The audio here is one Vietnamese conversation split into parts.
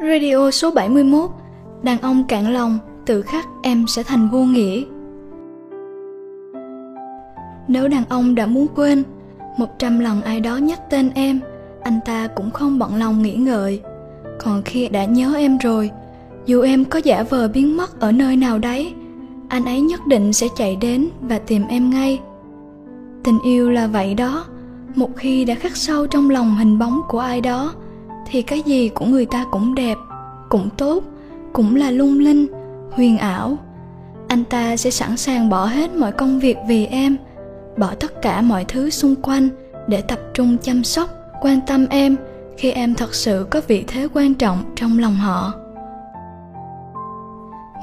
Radio số 71 Đàn ông cạn lòng, Tự khắc em sẽ thành vô nghĩa. Nếu đàn ông đã muốn quên, Một trăm lần ai đó nhắc tên em, Anh ta cũng không bận lòng nghĩ ngợi. Còn khi đã nhớ em rồi, Dù em có giả vờ biến mất ở nơi nào đấy, Anh ấy nhất định sẽ chạy đến và tìm em ngay. Tình yêu là vậy đó, Một khi đã khắc sâu trong lòng hình bóng của ai đó thì cái gì của người ta cũng đẹp, cũng tốt, cũng là lung linh, huyền ảo. Anh ta sẽ sẵn sàng bỏ hết mọi công việc vì em, bỏ tất cả mọi thứ xung quanh để tập trung chăm sóc, quan tâm em khi em thật sự có vị thế quan trọng trong lòng họ.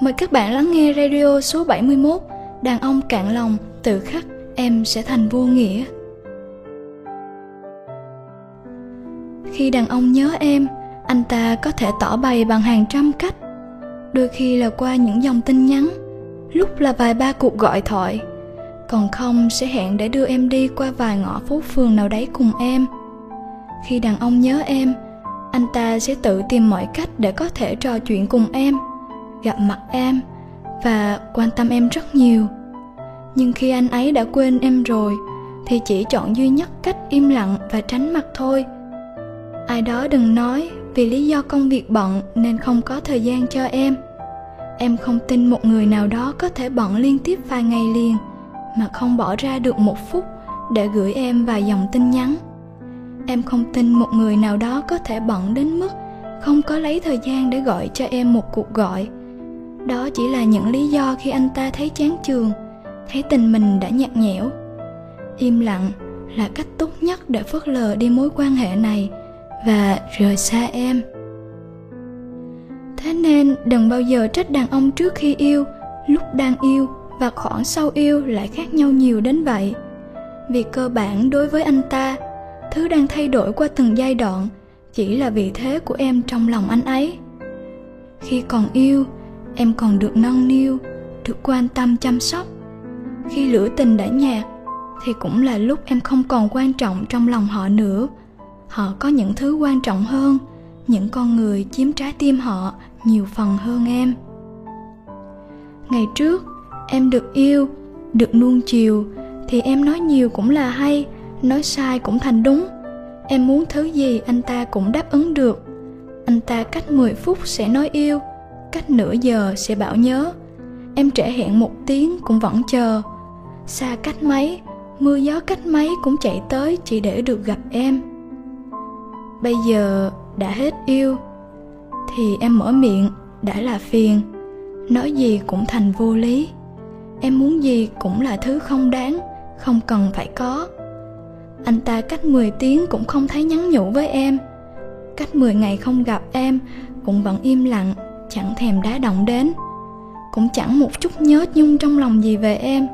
Mời các bạn lắng nghe radio số 71 Đàn ông cạn lòng tự khắc em sẽ thành vô nghĩa. Khi đàn ông nhớ em, anh ta có thể tỏ bày bằng hàng trăm cách. Đôi khi là qua những dòng tin nhắn, lúc là vài ba cuộc gọi thoại. Còn không sẽ hẹn để đưa em đi qua vài ngõ phố phường nào đấy cùng em. Khi đàn ông nhớ em, anh ta sẽ tự tìm mọi cách để có thể trò chuyện cùng em, gặp mặt em và quan tâm em rất nhiều. Nhưng khi anh ấy đã quên em rồi, thì chỉ chọn duy nhất cách im lặng và tránh mặt thôi ai đó đừng nói vì lý do công việc bận nên không có thời gian cho em. Em không tin một người nào đó có thể bận liên tiếp vài ngày liền, mà không bỏ ra được một phút để gửi em vài dòng tin nhắn. Em không tin một người nào đó có thể bận đến mức không có lấy thời gian để gọi cho em một cuộc gọi. Đó chỉ là những lý do khi anh ta thấy chán trường thấy tình mình đã nhạt nhẽo. Im lặng là cách tốt nhất để phớt lờ đi mối quan hệ này và rời xa em. Thế nên đừng bao giờ trách đàn ông trước khi yêu, lúc đang yêu và khoảng sau yêu lại khác nhau nhiều đến vậy. Vì cơ bản đối với anh ta, thứ đang thay đổi qua từng giai đoạn chỉ là vị thế của em trong lòng anh ấy. Khi còn yêu, em còn được nâng niu, được quan tâm chăm sóc. Khi lửa tình đã nhạt, thì cũng là lúc em không còn quan trọng trong lòng họ nữa họ có những thứ quan trọng hơn, những con người chiếm trái tim họ nhiều phần hơn em. Ngày trước, em được yêu, được nuông chiều, thì em nói nhiều cũng là hay, nói sai cũng thành đúng. Em muốn thứ gì anh ta cũng đáp ứng được. Anh ta cách 10 phút sẽ nói yêu, cách nửa giờ sẽ bảo nhớ. Em trễ hẹn một tiếng cũng vẫn chờ. Xa cách mấy, mưa gió cách mấy cũng chạy tới chỉ để được gặp em bây giờ đã hết yêu, thì em mở miệng, đã là phiền. Nói gì cũng thành vô lý. Em muốn gì cũng là thứ không đáng, không cần phải có. Anh ta cách 10 tiếng cũng không thấy nhắn nhủ với em. Cách 10 ngày không gặp em cũng vẫn im lặng, chẳng thèm đá động đến. Cũng chẳng một chút nhớ nhung trong lòng gì về em.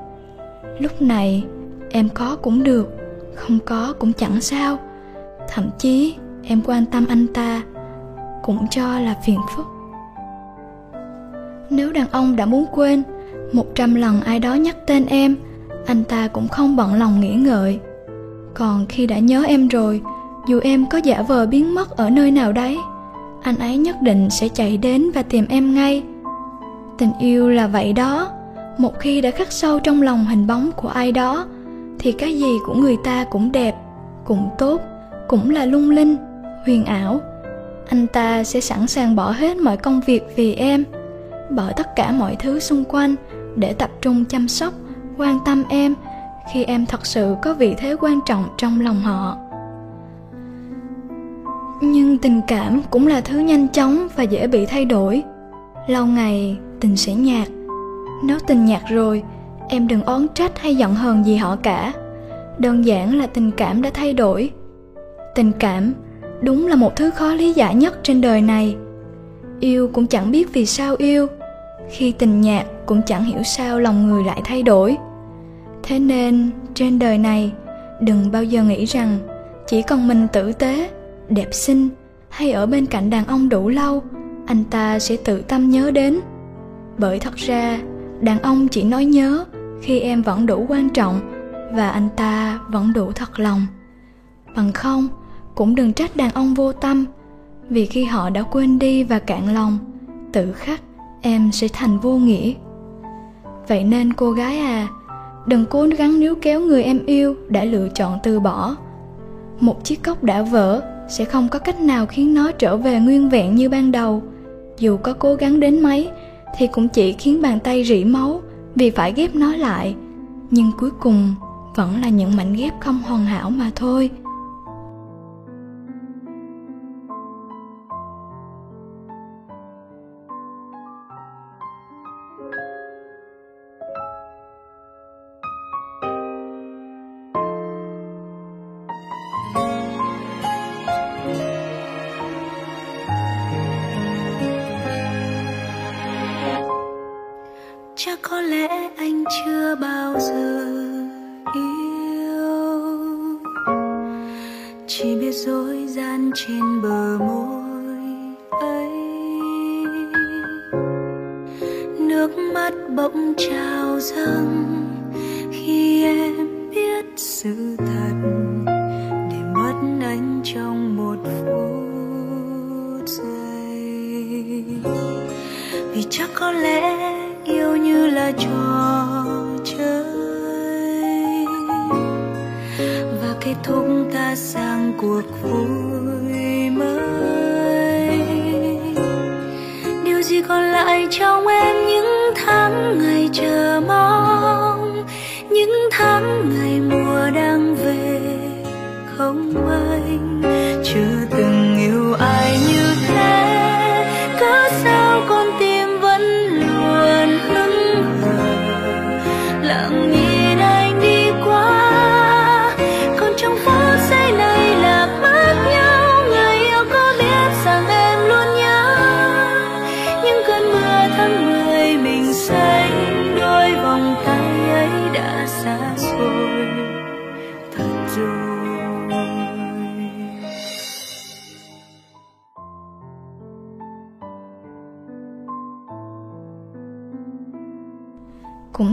Lúc này, em có cũng được, không có cũng chẳng sao. Thậm chí em quan tâm anh ta cũng cho là phiền phức. Nếu đàn ông đã muốn quên một trăm lần ai đó nhắc tên em, anh ta cũng không bận lòng nghĩ ngợi. Còn khi đã nhớ em rồi, dù em có giả vờ biến mất ở nơi nào đấy, anh ấy nhất định sẽ chạy đến và tìm em ngay. Tình yêu là vậy đó. Một khi đã khắc sâu trong lòng hình bóng của ai đó, thì cái gì của người ta cũng đẹp, cũng tốt, cũng là lung linh huyền ảo. Anh ta sẽ sẵn sàng bỏ hết mọi công việc vì em, bỏ tất cả mọi thứ xung quanh để tập trung chăm sóc, quan tâm em khi em thật sự có vị thế quan trọng trong lòng họ. Nhưng tình cảm cũng là thứ nhanh chóng và dễ bị thay đổi. Lâu ngày, tình sẽ nhạt. Nếu tình nhạt rồi, em đừng oán trách hay giận hờn gì họ cả. Đơn giản là tình cảm đã thay đổi. Tình cảm đúng là một thứ khó lý giải nhất trên đời này. Yêu cũng chẳng biết vì sao yêu. Khi tình nhạt cũng chẳng hiểu sao lòng người lại thay đổi. Thế nên, trên đời này, đừng bao giờ nghĩ rằng chỉ cần mình tử tế, đẹp xinh hay ở bên cạnh đàn ông đủ lâu, anh ta sẽ tự tâm nhớ đến. Bởi thật ra, đàn ông chỉ nói nhớ khi em vẫn đủ quan trọng và anh ta vẫn đủ thật lòng. Bằng không cũng đừng trách đàn ông vô tâm. Vì khi họ đã quên đi và cạn lòng, tự khắc em sẽ thành vô nghĩa. Vậy nên cô gái à đừng cố gắng níu kéo người em yêu đã lựa chọn từ bỏ. Một chiếc cốc đã vỡ sẽ không có cách nào khiến nó trở về nguyên vẹn như ban đầu. Dù có cố gắng đến mấy thì cũng chỉ khiến bàn tay rỉ máu vì phải ghép nó lại. Nhưng cuối cùng vẫn là những mảnh ghép không hoàn hảo mà thôi.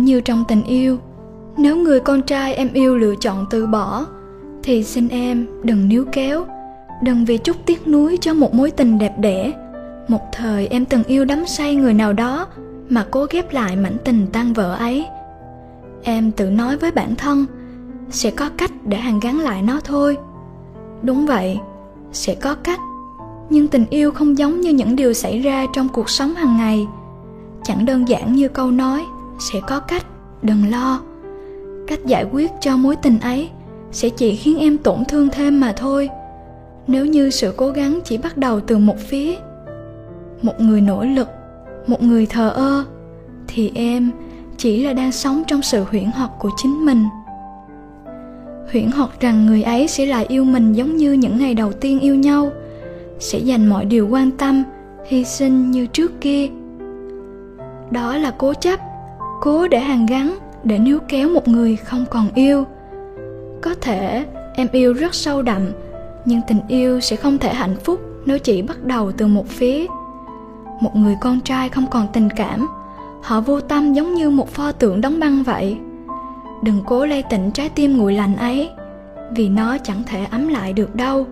Như trong tình yêu. Nếu người con trai em yêu lựa chọn từ bỏ, thì xin em đừng níu kéo, đừng vì chút tiếc nuối cho một mối tình đẹp đẽ, một thời em từng yêu đắm say người nào đó mà cố ghép lại mảnh tình tan vỡ ấy. Em tự nói với bản thân, sẽ có cách để hàn gắn lại nó thôi. Đúng vậy, sẽ có cách, nhưng tình yêu không giống như những điều xảy ra trong cuộc sống hàng ngày. Chẳng đơn giản như câu nói sẽ có cách, đừng lo. Cách giải quyết cho mối tình ấy sẽ chỉ khiến em tổn thương thêm mà thôi. Nếu như sự cố gắng chỉ bắt đầu từ một phía, một người nỗ lực, một người thờ ơ, thì em chỉ là đang sống trong sự huyễn hoặc của chính mình. Huyễn hoặc rằng người ấy sẽ lại yêu mình giống như những ngày đầu tiên yêu nhau, sẽ dành mọi điều quan tâm, hy sinh như trước kia. Đó là cố chấp cố để hàn gắn, để níu kéo một người không còn yêu. Có thể em yêu rất sâu đậm, nhưng tình yêu sẽ không thể hạnh phúc nếu chỉ bắt đầu từ một phía. Một người con trai không còn tình cảm, họ vô tâm giống như một pho tượng đóng băng vậy. Đừng cố lay tỉnh trái tim nguội lạnh ấy, vì nó chẳng thể ấm lại được đâu.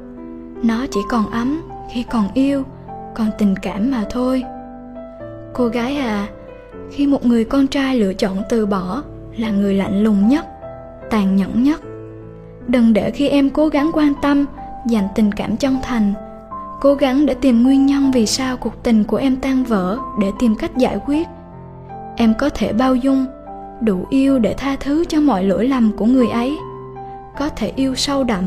Nó chỉ còn ấm khi còn yêu, còn tình cảm mà thôi. Cô gái à khi một người con trai lựa chọn từ bỏ là người lạnh lùng nhất, tàn nhẫn nhất. Đừng để khi em cố gắng quan tâm, dành tình cảm chân thành, cố gắng để tìm nguyên nhân vì sao cuộc tình của em tan vỡ để tìm cách giải quyết. Em có thể bao dung, đủ yêu để tha thứ cho mọi lỗi lầm của người ấy. Có thể yêu sâu đậm,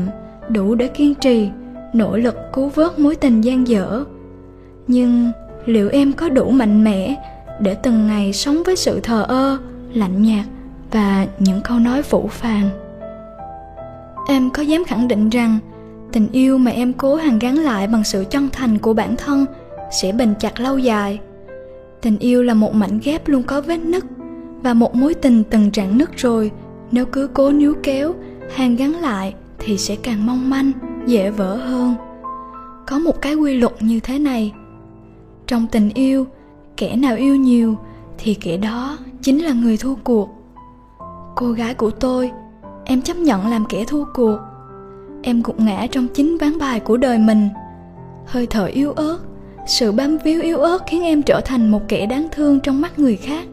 đủ để kiên trì, nỗ lực cứu vớt mối tình gian dở. Nhưng liệu em có đủ mạnh mẽ để từng ngày sống với sự thờ ơ, lạnh nhạt và những câu nói phủ phàng. Em có dám khẳng định rằng tình yêu mà em cố hàn gắn lại bằng sự chân thành của bản thân sẽ bền chặt lâu dài. Tình yêu là một mảnh ghép luôn có vết nứt và một mối tình từng rạn nứt rồi. Nếu cứ cố níu kéo, hàn gắn lại thì sẽ càng mong manh, dễ vỡ hơn. Có một cái quy luật như thế này. Trong tình yêu kẻ nào yêu nhiều thì kẻ đó chính là người thua cuộc. Cô gái của tôi, em chấp nhận làm kẻ thua cuộc. Em gục ngã trong chính ván bài của đời mình. Hơi thở yếu ớt, sự bám víu yếu ớt khiến em trở thành một kẻ đáng thương trong mắt người khác.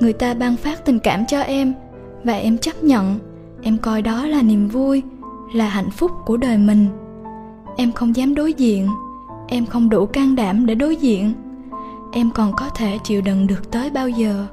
Người ta ban phát tình cảm cho em và em chấp nhận, em coi đó là niềm vui, là hạnh phúc của đời mình. Em không dám đối diện, em không đủ can đảm để đối diện em còn có thể chịu đựng được tới bao giờ?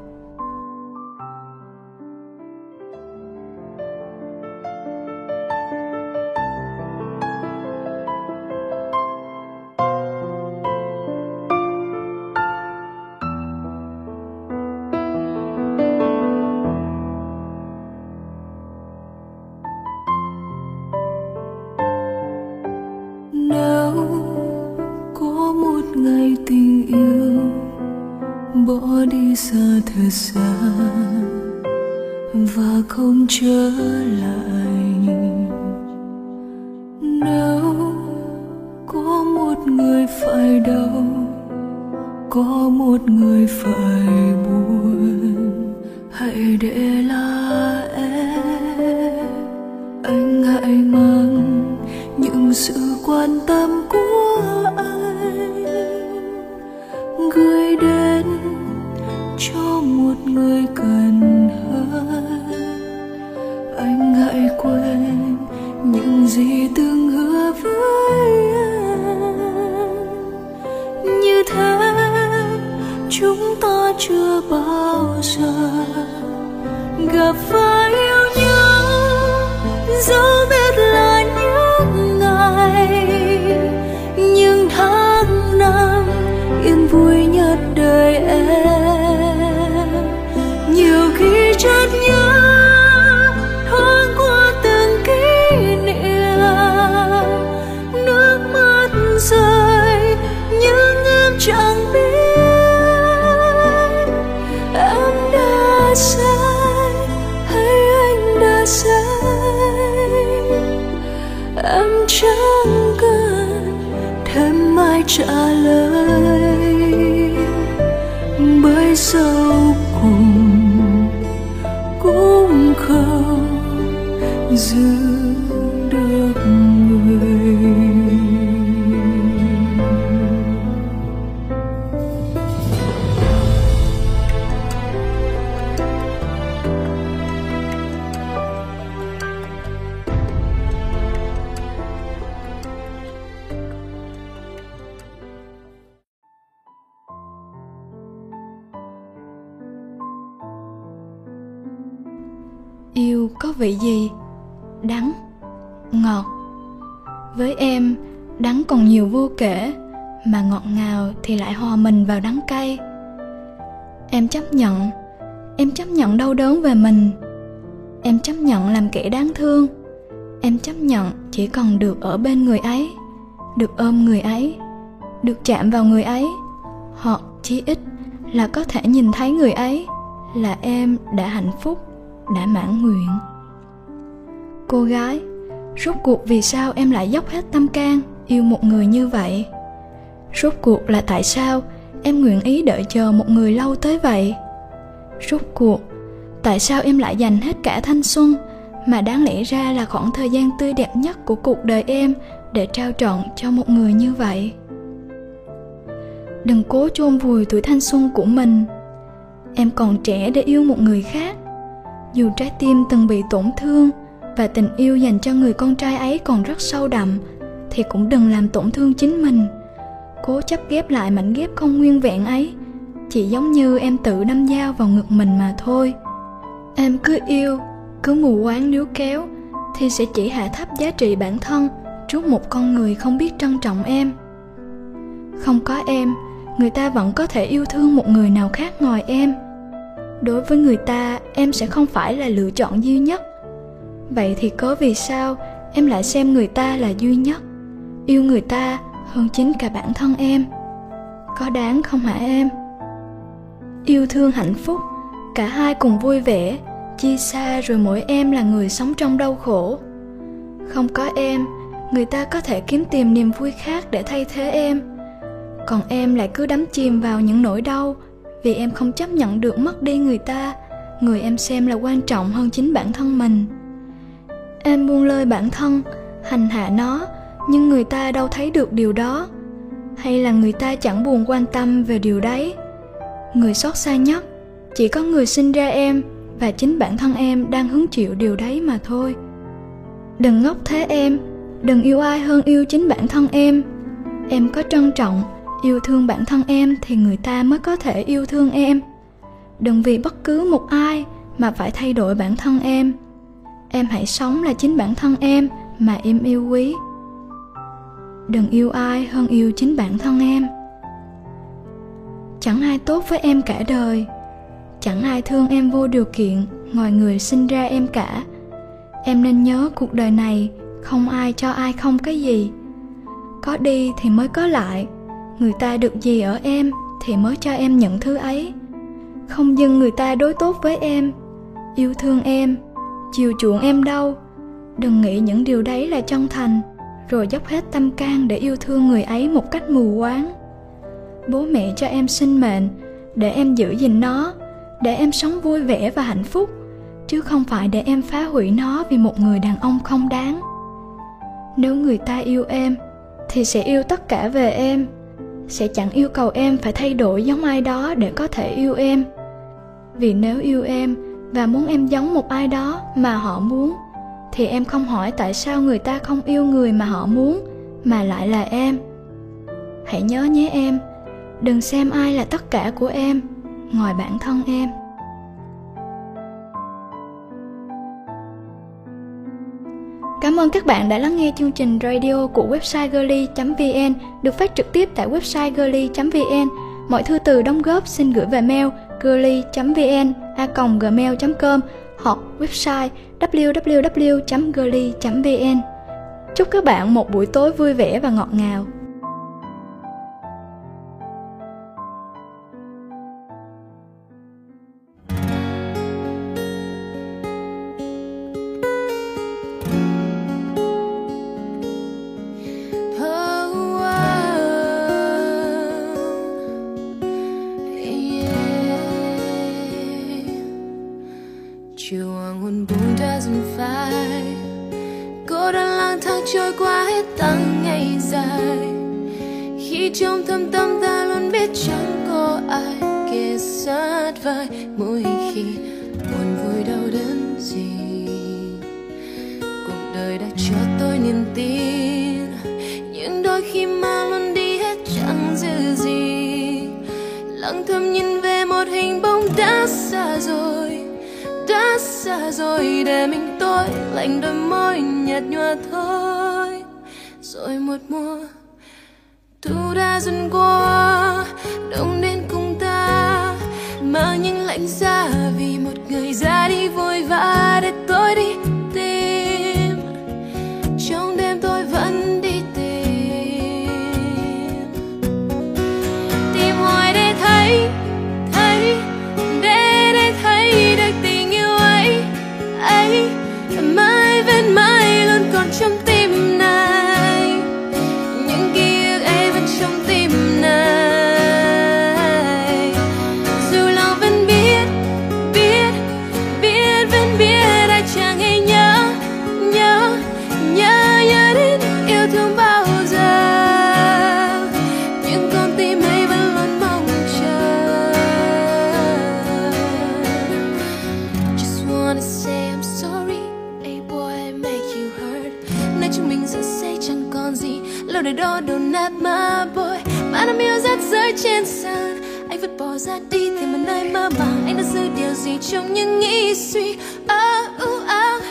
Nơi đâu có một người phải buồn hãy để lại. so giữ được người. Yêu có vị gì? Còn nhiều vô kể, mà ngọt ngào thì lại hòa mình vào đắng cay. Em chấp nhận, em chấp nhận đau đớn về mình. Em chấp nhận làm kẻ đáng thương. Em chấp nhận chỉ cần được ở bên người ấy, được ôm người ấy, được chạm vào người ấy. Hoặc chí ít là có thể nhìn thấy người ấy là em đã hạnh phúc, đã mãn nguyện. Cô gái, rốt cuộc vì sao em lại dốc hết tâm can? Yêu một người như vậy? Rốt cuộc là tại sao em nguyện ý đợi chờ một người lâu tới vậy? Rốt cuộc, tại sao em lại dành hết cả thanh xuân mà đáng lẽ ra là khoảng thời gian tươi đẹp nhất của cuộc đời em để trao trọn cho một người như vậy? Đừng cố chôn vùi tuổi thanh xuân của mình. Em còn trẻ để yêu một người khác. Dù trái tim từng bị tổn thương và tình yêu dành cho người con trai ấy còn rất sâu đậm thì cũng đừng làm tổn thương chính mình. Cố chấp ghép lại mảnh ghép không nguyên vẹn ấy, chỉ giống như em tự đâm dao vào ngực mình mà thôi. Em cứ yêu, cứ mù quáng níu kéo, thì sẽ chỉ hạ thấp giá trị bản thân trước một con người không biết trân trọng em. Không có em, người ta vẫn có thể yêu thương một người nào khác ngoài em. Đối với người ta, em sẽ không phải là lựa chọn duy nhất. Vậy thì có vì sao em lại xem người ta là duy nhất? Yêu người ta hơn chính cả bản thân em. Có đáng không hả em? Yêu thương hạnh phúc, cả hai cùng vui vẻ chia xa rồi mỗi em là người sống trong đau khổ. Không có em, người ta có thể kiếm tìm niềm vui khác để thay thế em. Còn em lại cứ đắm chìm vào những nỗi đau, vì em không chấp nhận được mất đi người ta, người em xem là quan trọng hơn chính bản thân mình. Em buông lơi bản thân, hành hạ nó nhưng người ta đâu thấy được điều đó. Hay là người ta chẳng buồn quan tâm về điều đấy. Người xót xa nhất, chỉ có người sinh ra em và chính bản thân em đang hứng chịu điều đấy mà thôi. Đừng ngốc thế em, đừng yêu ai hơn yêu chính bản thân em. Em có trân trọng, yêu thương bản thân em thì người ta mới có thể yêu thương em. Đừng vì bất cứ một ai mà phải thay đổi bản thân em. Em hãy sống là chính bản thân em mà em yêu quý đừng yêu ai hơn yêu chính bản thân em. Chẳng ai tốt với em cả đời. Chẳng ai thương em vô điều kiện, ngoài người sinh ra em cả. Em nên nhớ cuộc đời này, không ai cho ai không cái gì. Có đi thì mới có lại. Người ta được gì ở em thì mới cho em nhận thứ ấy. Không dưng người ta đối tốt với em. Yêu thương em, chiều chuộng em đâu đừng nghĩ những điều đấy là chân thành rồi dốc hết tâm can để yêu thương người ấy một cách mù quáng. Bố mẹ cho em sinh mệnh, để em giữ gìn nó, để em sống vui vẻ và hạnh phúc, chứ không phải để em phá hủy nó vì một người đàn ông không đáng. Nếu người ta yêu em, thì sẽ yêu tất cả về em, sẽ chẳng yêu cầu em phải thay đổi giống ai đó để có thể yêu em. Vì nếu yêu em và muốn em giống một ai đó mà họ muốn thì em không hỏi tại sao người ta không yêu người mà họ muốn, mà lại là em. Hãy nhớ nhé em, đừng xem ai là tất cả của em, ngoài bản thân em. Cảm ơn các bạn đã lắng nghe chương trình radio của website girly.vn được phát trực tiếp tại website girly.vn. Mọi thư từ đóng góp xin gửi về mail girly.vn a gmail.com hoặc website www.girly.vn. Chúc các bạn một buổi tối vui vẻ và ngọt ngào. Để mình tôi lạnh đôi môi, nhạt nhòa thôi. Rồi một mùa, thu đã dần qua, đông đến cùng ta. Mang những lạnh giá vì một người ra đi vội vã để tôi đi. Trong những nghĩ suy ơ u oh.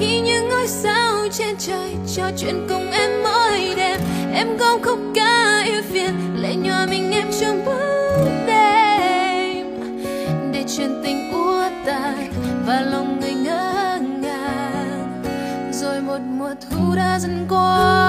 Khi những ngôi sao trên trời Trò chuyện cùng em mỗi đêm, Em gom khóc ca yêu phiền Lệ nhỏ mình em trong bóng đêm Để chuyện tình úa tàn Và lòng người ngỡ ngàng, Rồi một mùa thu đã dần qua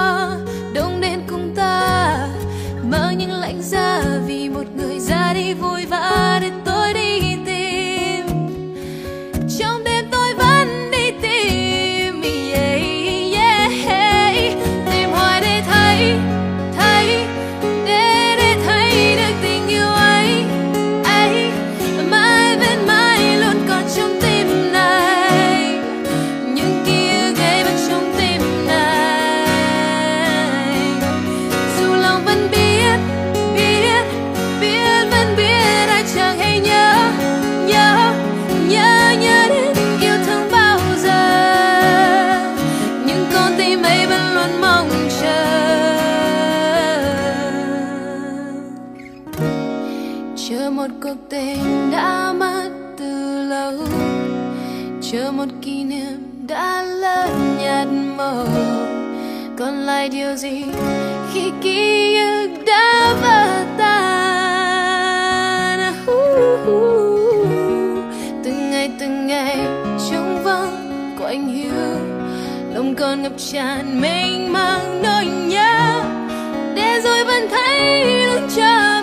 lại điều gì khi ký ức đã vỡ tan uh, uh, uh. từng ngày từng ngày trong vắng của anh hiu lòng còn ngập tràn mênh mang nỗi nhớ để rồi vẫn thấy lưng chờ